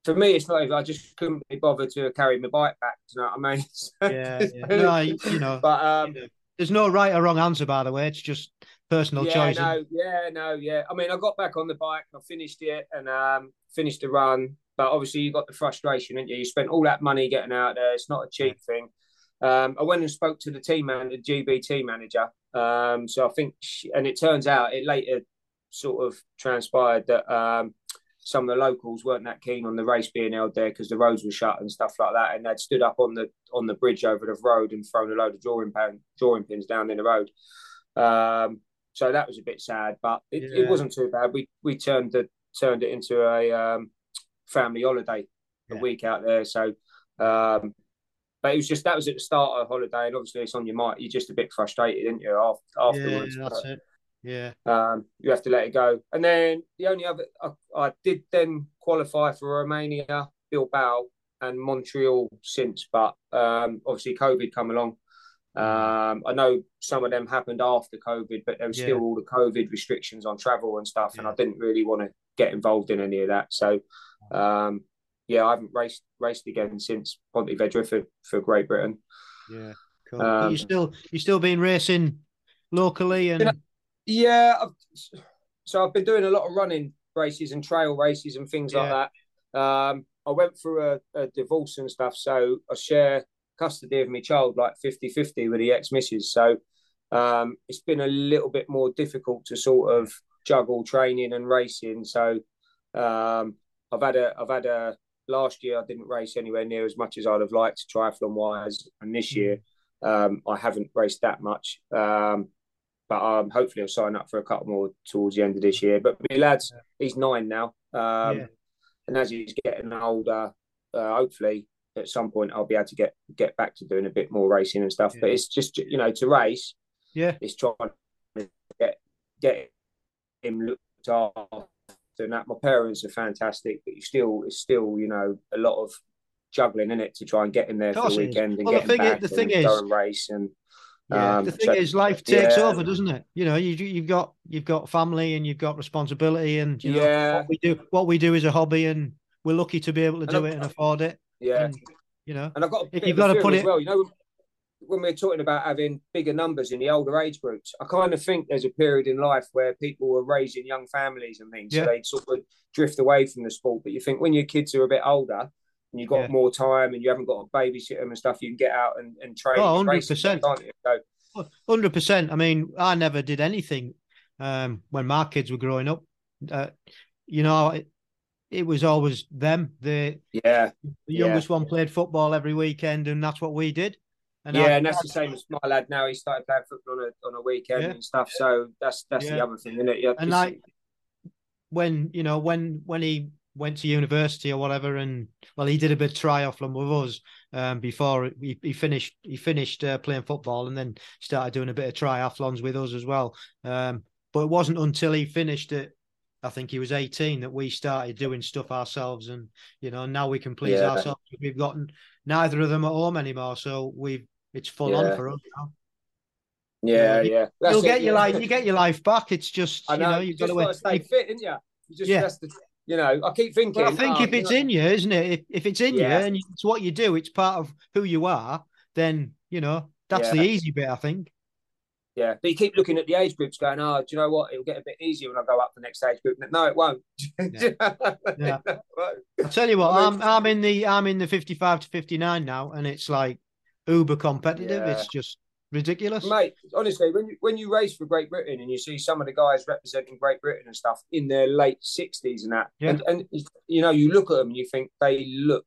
For me, it's not even. I just couldn't be bothered to carry my bike back. You know what I mean? yeah, yeah. No, you know, but um, you know, there's no right or wrong answer, by the way. It's just personal yeah, choice. No, yeah, no, yeah. I mean, I got back on the bike, I finished it, and um, finished the run. But obviously, you got the frustration, didn't you? You spent all that money getting out there. It's not a cheap thing. Um, I went and spoke to the team manager, GBT manager. Um, so I think, she, and it turns out it later sort of transpired that um, some of the locals weren't that keen on the race being held there because the roads were shut and stuff like that. And they'd stood up on the on the bridge over the road and thrown a load of drawing pan, drawing pins down in the road. Um, so that was a bit sad, but it, yeah. it wasn't too bad. We we turned the turned it into a um, family holiday, a yeah. week out there. So, um, but it was just that was at the start of holiday, and obviously it's on your mind. You're just a bit frustrated, didn't you? After, afterwards, yeah, that's but, it. Yeah, um, you have to let it go. And then the only other I, I did then qualify for Romania, Bilbao, and Montreal since, but um, obviously COVID come along. Um, I know some of them happened after COVID, but there was yeah. still all the COVID restrictions on travel and stuff, yeah. and I didn't really want to get involved in any of that. So, um, yeah, I haven't raced raced again since Pontevedra for, for Great Britain. Yeah, cool. Um, you still you still been racing locally and. Yeah, I've, so I've been doing a lot of running races and trail races and things yeah. like that. Um, I went through a, a, divorce and stuff, so I share custody of my child like 50 50 with the ex missus. So um, it's been a little bit more difficult to sort of juggle training and racing. So um, I've had a, I've had a, last year I didn't race anywhere near as much as I'd have liked triathlon wise. And this year um, I haven't raced that much. Um, but um, hopefully I'll sign up for a couple more towards the end of this year. But my lad's, he's nine now. Um, yeah. And as he's getting older, uh, hopefully at some point I'll be able to get get back to doing a bit more racing and stuff. Yeah. But it's just you know to race. Yeah, it's trying to get get him looked after. And that my parents are fantastic, but you still it's still you know a lot of juggling in it to try and get him there for the weekend and well, get him back the thing and is, go and race and. Yeah, um, the thing so, is, life takes yeah. over, doesn't it? You know, you you've got you've got family and you've got responsibility, and you know, yeah, what we do what we do is a hobby, and we're lucky to be able to do it and afford it. Yeah, and, you know, and I've got if you've got to put it well. You know, when we're talking about having bigger numbers in the older age groups, I kind of think there's a period in life where people were raising young families and things, yeah. so they sort of drift away from the sport. But you think when your kids are a bit older and you've got yeah. more time and you haven't got to babysit them and stuff, you can get out and, and train. Oh, 100%. So, 100%. I mean, I never did anything um, when my kids were growing up. Uh, you know, it, it was always them. The yeah, the youngest yeah. one played football every weekend, and that's what we did. And yeah, I, and that's the same as my lad now. He started playing football on a on a weekend yeah. and stuff. So that's that's yeah. the other thing, isn't it? Yeah, and like when you know when when he went to university or whatever, and well, he did a bit of triathlon with us um, before he, he finished he finished uh, playing football, and then started doing a bit of triathlons with us as well. Um, but it wasn't until he finished it I think he was 18 that we started doing stuff ourselves, and you know now we can please yeah. ourselves. We've gotten neither of them at home anymore, so we've it's full yeah. on for us now. Yeah, you know, yeah. you'll get your life. You get your life back. It's just I know, you know you've got to stay fit, isn't you? You just yeah. The, you know, I keep thinking. Well, I think oh, if it's know, in you, isn't it? If, if it's in yeah. you and it's what you do, it's part of who you are. Then you know that's yeah. the easy bit. I think. Yeah, but you keep looking at the age groups, going, "Oh, do you know what? It'll get a bit easier when I go up the next age group." No, it won't. Yeah. yeah. I tell you what, I'm I'm in the I'm in the 55 to 59 now, and it's like uber competitive. Yeah. It's just ridiculous, mate. Honestly, when you when you race for Great Britain and you see some of the guys representing Great Britain and stuff in their late 60s and that, yeah. and and you know, you look at them and you think they look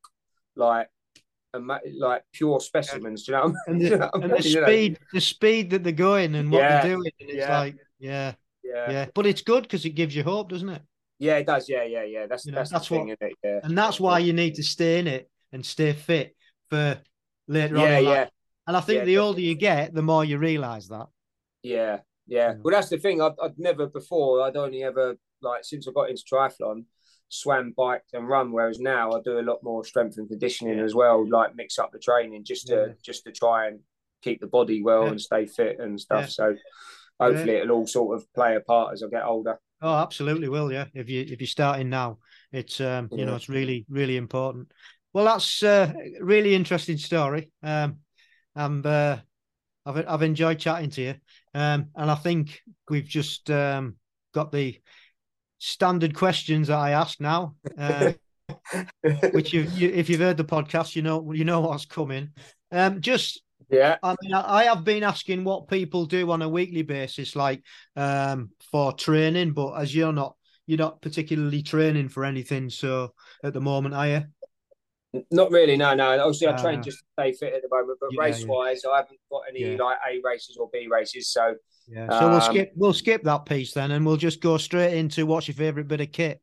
like like pure specimens. Do you know? And the, and the speed, the speed that they're going and what yeah. they're doing, and it's yeah. like, yeah, yeah, yeah. But it's good because it gives you hope, doesn't it? Yeah, it does. Yeah, yeah, yeah. That's you know, that's, that's what, thing, Yeah. And that's why you need to stay in it and stay fit for later yeah, on. Yeah, And I think yeah, the older you get, the more you realise that. Yeah, yeah. Well, that's the thing. I'd, I'd never before. I'd only ever like since I got into triathlon swam, biked, and run. Whereas now I do a lot more strength and conditioning as well, like mix up the training just to yeah. just to try and keep the body well yeah. and stay fit and stuff. Yeah. So hopefully it'll all sort of play a part as I get older. Oh, absolutely will. Yeah, if you if you're starting now, it's um you know it's really really important. Well, that's a really interesting story. Um, and uh, I've I've enjoyed chatting to you. Um, and I think we've just um got the standard questions that I ask now, uh, which you, you, if you've heard the podcast, you know you know what's coming. Um, just yeah, I mean, I have been asking what people do on a weekly basis, like um, for training, but as you're not, you're not particularly training for anything. So at the moment, are you? Not really, no, no. Obviously, I train uh, just to stay fit at the moment, but yeah, race wise, yeah. I haven't got any yeah. like A races or B races. So yeah. So um, we'll skip we'll skip that piece then, and we'll just go straight into what's your favourite bit of kit.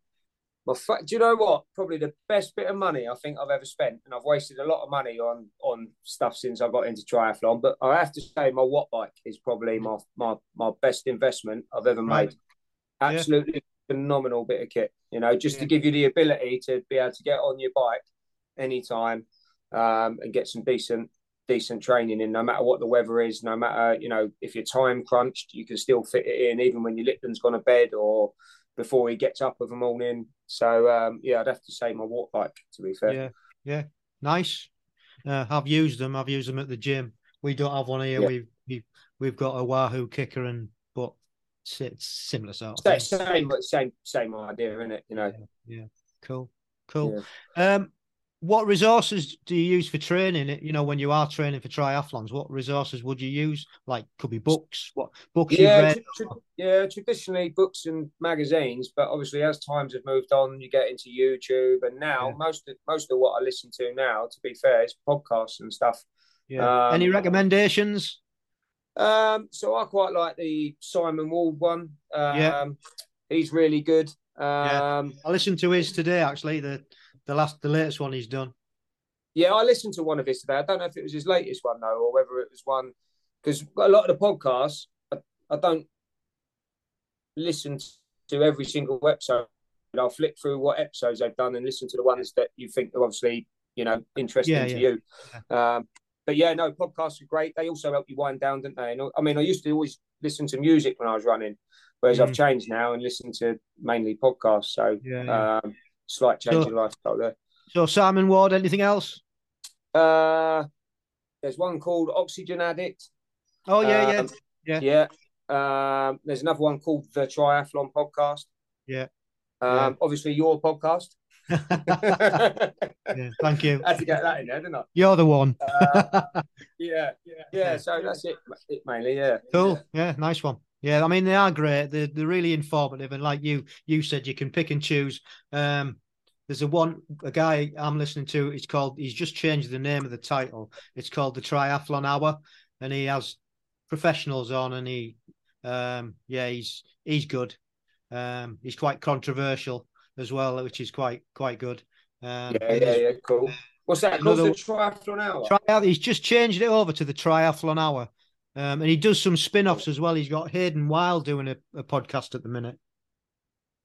Well, do you know what? Probably the best bit of money I think I've ever spent, and I've wasted a lot of money on on stuff since I got into triathlon. But I have to say, my Wattbike is probably my my my best investment I've ever made. Right. Absolutely phenomenal bit of kit. You know, just to give you the ability to be able to get on your bike anytime um, and get some decent decent training in, no matter what the weather is, no matter, you know, if you're time crunched, you can still fit it in, even when your Lipton's gone to bed or before he gets up of the morning. So, um, yeah, I'd have to say my Wattbike, to be fair. Yeah, yeah, nice. Uh, I've used them. I've used them at the gym. We don't have one here. Yeah. We've, we've we've got a Wahoo KICKR, and but it's, similar sort of Sa- Same, same, same idea, isn't it? You know. Yeah, cool, cool. Um, what resources do you use for training? You know, when you are training for triathlons, what resources would you use? Like, could be books. What books you've Yeah, read? tr- tr- yeah. Traditionally, books and magazines, but obviously, as times have moved on, you get into YouTube, and now Yeah. most of most of what I listen to now, to be fair, is podcasts and stuff. Yeah. Um, Any recommendations? Um, so I quite like the Simon Ward one. Um, Yeah. he's really good. Yeah. Um, I listened to his today. Actually, the the last, the latest one he's done. yeah, I listened to one of his today. I don't know if it was his latest one though, or whether it was one because a lot of the podcasts, I, I don't listen to every single episode. I'll flick through what episodes they've done and listen to the ones that you think are obviously you know interesting Yeah, to yeah. you. Um, but yeah, no, podcasts are great. They also help you wind down, don't they? And I mean, I used to always listen to music when I was running, whereas I've Mm. changed now and listen to mainly podcasts. So Yeah. yeah. um, slight change So- in lifestyle there. so Simon Ward. Anything else? Uh, there's one called Oxygen Addict. Oh yeah, yeah. Um, Yeah. yeah. Um, there's another one called the Triathlon Podcast. Yeah. Um, obviously your podcast. yeah. Thank you. Had to get that in there, didn't I? You're the one. Uh, yeah, yeah, yeah. So that's it, it mainly. Yeah. Cool. Yeah, nice one. Yeah, I mean they are great. They're they're really informative, and like you you said, you can pick and choose. Um, there's a one a guy I'm listening to. It's called. He's just changed the name of the title. It's called the Triathlon Hour, and he has professionals on, and he, um, yeah, he's he's good. Um, he's quite controversial as well, which is quite quite good. Um, Yeah, yeah, yeah. Cool. What's that called? Another- The Triathlon Hour. Tri- he's just changed it over to the Triathlon Hour. Um, and he does some spin offs as well. He's got Hayden Wilde doing a, a podcast at the minute.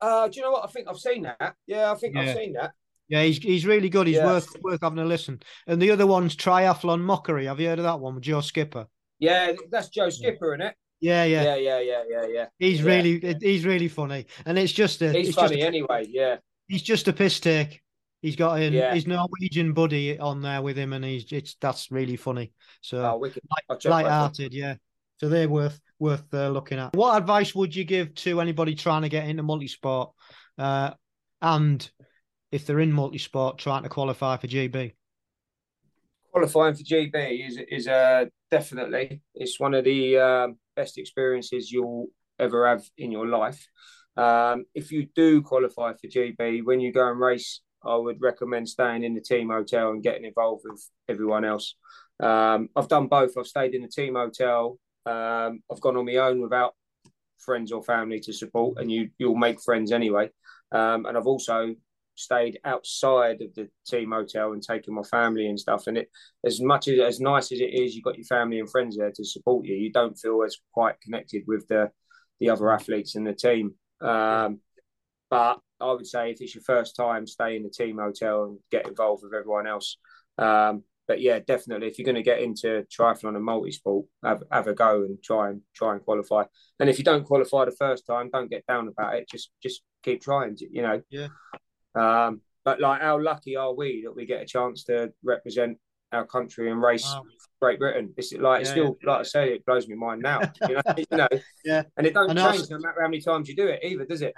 Uh, do you know what? I think I've seen that. Yeah, I think Yeah. I've seen that. Yeah, he's he's really good. He's Yeah. worth worth having a listen. And the other one's Triathlon Mockery. Have you heard of that one with Joe Skipper? Yeah, that's Joe Skipper, isn't it? Yeah, yeah. Yeah, yeah, yeah, yeah, yeah. He's Yeah. really he's really funny. And it's just a He's it's funny a, anyway. Yeah, he's just a piss take. He's got an, Yeah. his Norwegian buddy on there with him, and he's it's that's really funny. So oh, light both of them. hearted, yeah. So they're worth worth uh, looking at. What advice would you give to anybody trying to get into multisport, uh, and if they're in multisport trying to qualify for GB? qualifying for GB is is uh, definitely it's one of the um, best experiences you'll ever have in your life. Um, if you do qualify for GB, when you go and race, I would recommend staying in the team hotel and getting involved with everyone else. Um, I've done both. I've stayed in the team hotel. Um, I've gone on my own without friends or family to support, and you you'll make friends anyway. Um, and I've also stayed outside of the team hotel and taken my family and stuff. And it, as much as as nice as it is, you've got your family and friends there to support you. You don't feel as quite connected with the the other athletes in the team. Um, but I would say if it's your first time, stay in the team hotel and get involved with everyone else. Um, but yeah, definitely, if you're going to get into triathlon and multisport, have, have a go and try and try and qualify. And if you don't qualify the first time, don't get down about it. Just just keep trying. You know. Yeah. Um, but like, how lucky are we that we get a chance to represent our country and race Wow. Great Britain? It's like it's Yeah, still like I say, it blows my mind now. You know, you know. Yeah. And it don't And change also- no matter how many times you do it, either, does it?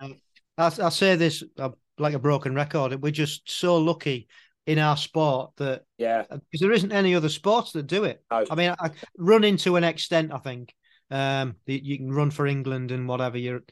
You know? I, I say this uh, like a broken record. We're just so lucky in our sport that Yeah. because there isn't any other sports that do it. No. I mean, I, running to an extent, I think um, that you can run for England and whatever you're,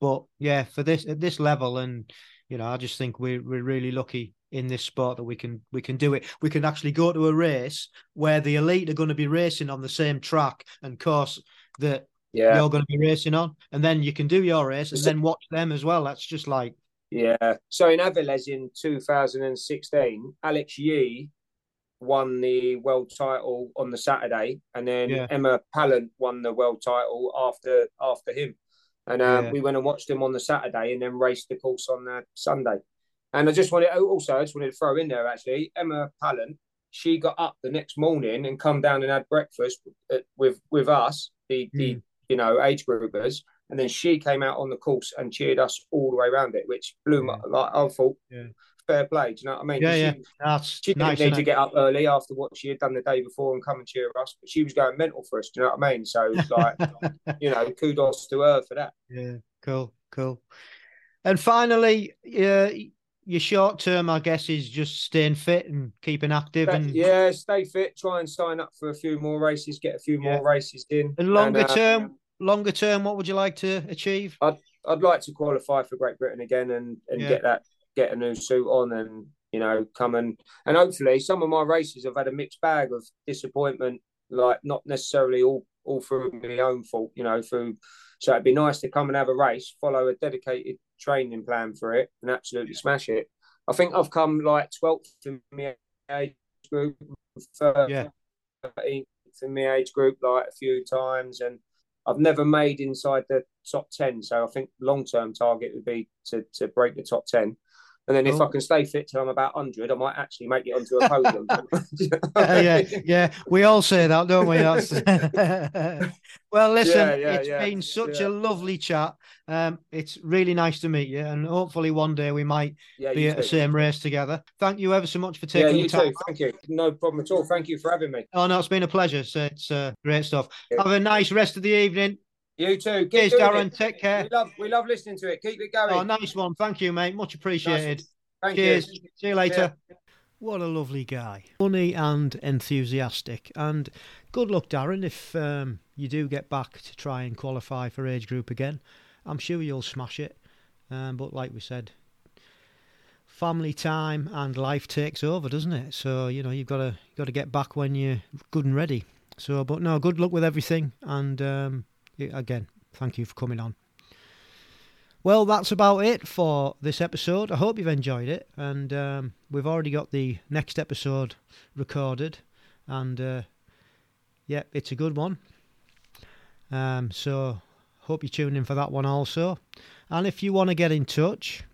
but yeah, for this at this level, and you know, I just think we're we're really lucky in this sport that we can we can do it. We can actually go to a race where the elite are going to be racing on the same track and course that Yeah. you're going to be racing on, and then you can do your race and then watch them as well. That's just like Yeah. So in Aviles in 2016, Alex Yee won the world title on the Saturday, and then Yeah. Emma Pallant won the world title after after him. And um, Yeah. we went and watched him on the Saturday, and then raced the course on the Sunday. And I just wanted oh, also I just wanted to throw in there actually Emma Pallant. She got up the next morning and come down and had breakfast uh, with with us, the the Mm. You know age groupers, And then she came out on the course and cheered us all the way around it, which blew my like I thought Yeah. fair play. Do you know what I mean? Yeah, She- yeah. That's She didn't nice. need to get up early after what she had done the day before and come and cheer us, but she was going mental for us. Do you know what I mean? So it's like, you know, kudos to her for that. Yeah, cool, cool. And finally, yeah, your short term, I guess, is just staying fit and keeping active. And, yeah, stay fit. Try and sign up for a few more races. Get a few Yeah. more races in. and longer uh, term, longer term, what would you like to achieve? I'd I'd like to qualify for Great Britain again and and Yeah. get that get a new suit on and you know come and and hopefully some of my races have had a mixed bag of disappointment, like not necessarily all all through my own fault, you know, through. So it'd be nice to come and have a race, follow a dedicated training plan for it, and absolutely smash it. I think I've come like 12th in my age group, Yeah. in my age group, like a few times, and I've never made inside the top 10. So I think long term target would be to, to break the top 10. And then if I can stay fit till I'm about 100, I might actually make it onto a podium. yeah, yeah, yeah. We all say that, don't we? Well, listen, Yeah, yeah, it's yeah, been such yeah. a lovely chat. Um, it's really nice to meet you, and hopefully one day we might Yeah, be you at the same race together. Thank you ever so much for Yeah, taking you the time. too. Thank you. No problem at all. Thank you for having me. Oh no, it's been a pleasure. So it's uh, great stuff. Yeah. Have a nice rest of the evening. You too. Keep Cheers, Darren. it. Take care. We love, we love listening to it. Keep it going. Oh, nice one. Thank you, mate. Much appreciated. Thank Cheers. you. See you later. What a lovely guy. Funny and enthusiastic. And good luck, Darren, if um, you do get back to try and qualify for age group again. I'm sure you'll smash it. Um, but like we said, family time and life takes over, doesn't it? So, you know, you've got to got to get back when you're good and ready. So, but no, good luck with everything. And um, yeah, again, thank you for coming on. Well, that's about it for this episode. I hope you've enjoyed it, and um, we've already got the next episode recorded, and uh, yeah, it's a good one. Um, so hope you tune in for that one also. And if you want to get in touch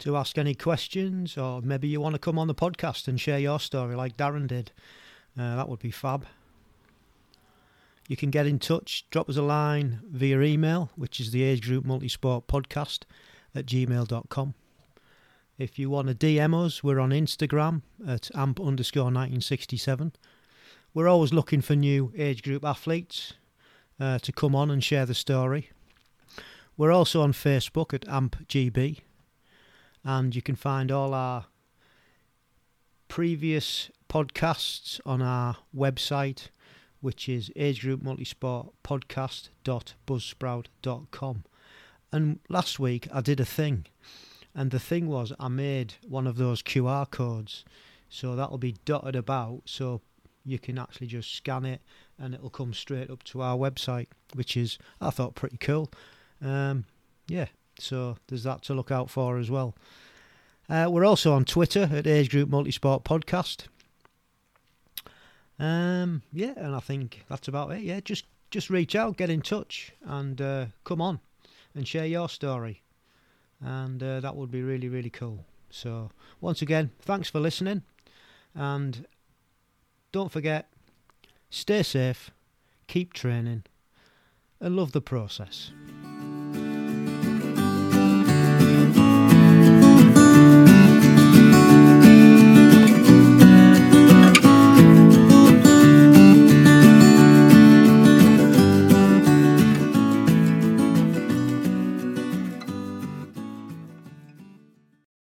to ask any questions, or maybe you want to come on the podcast and share your story like Darren did, uh, that would be fab. You can get in touch, drop us a line via email, which is the Age Group Multisport Podcast at gmail.com. If you want to DM us, we're on Instagram at amp underscore 1967. We're always looking for new age group athletes uh, to come on and share the story. We're also on Facebook at AmpGB, and you can find all our previous podcasts on our website, which is age group multisport podcast.buzzsprout.com. And last week I did a thing, and the thing was I made one of those QR codes, so that'll be dotted about, so you can actually just scan it and it'll come straight up to our website, which is I thought pretty cool. Um, yeah, so there's that to look out for as well. Uh, we're also on Twitter at Age Group Multisport Podcast. Um, yeah, and I think that's about it. Yeah, just just reach out, get in touch, and uh, come on and share your story, and uh, that would be really really cool. So once again, thanks for listening, and don't forget, stay safe, keep training, and love the process.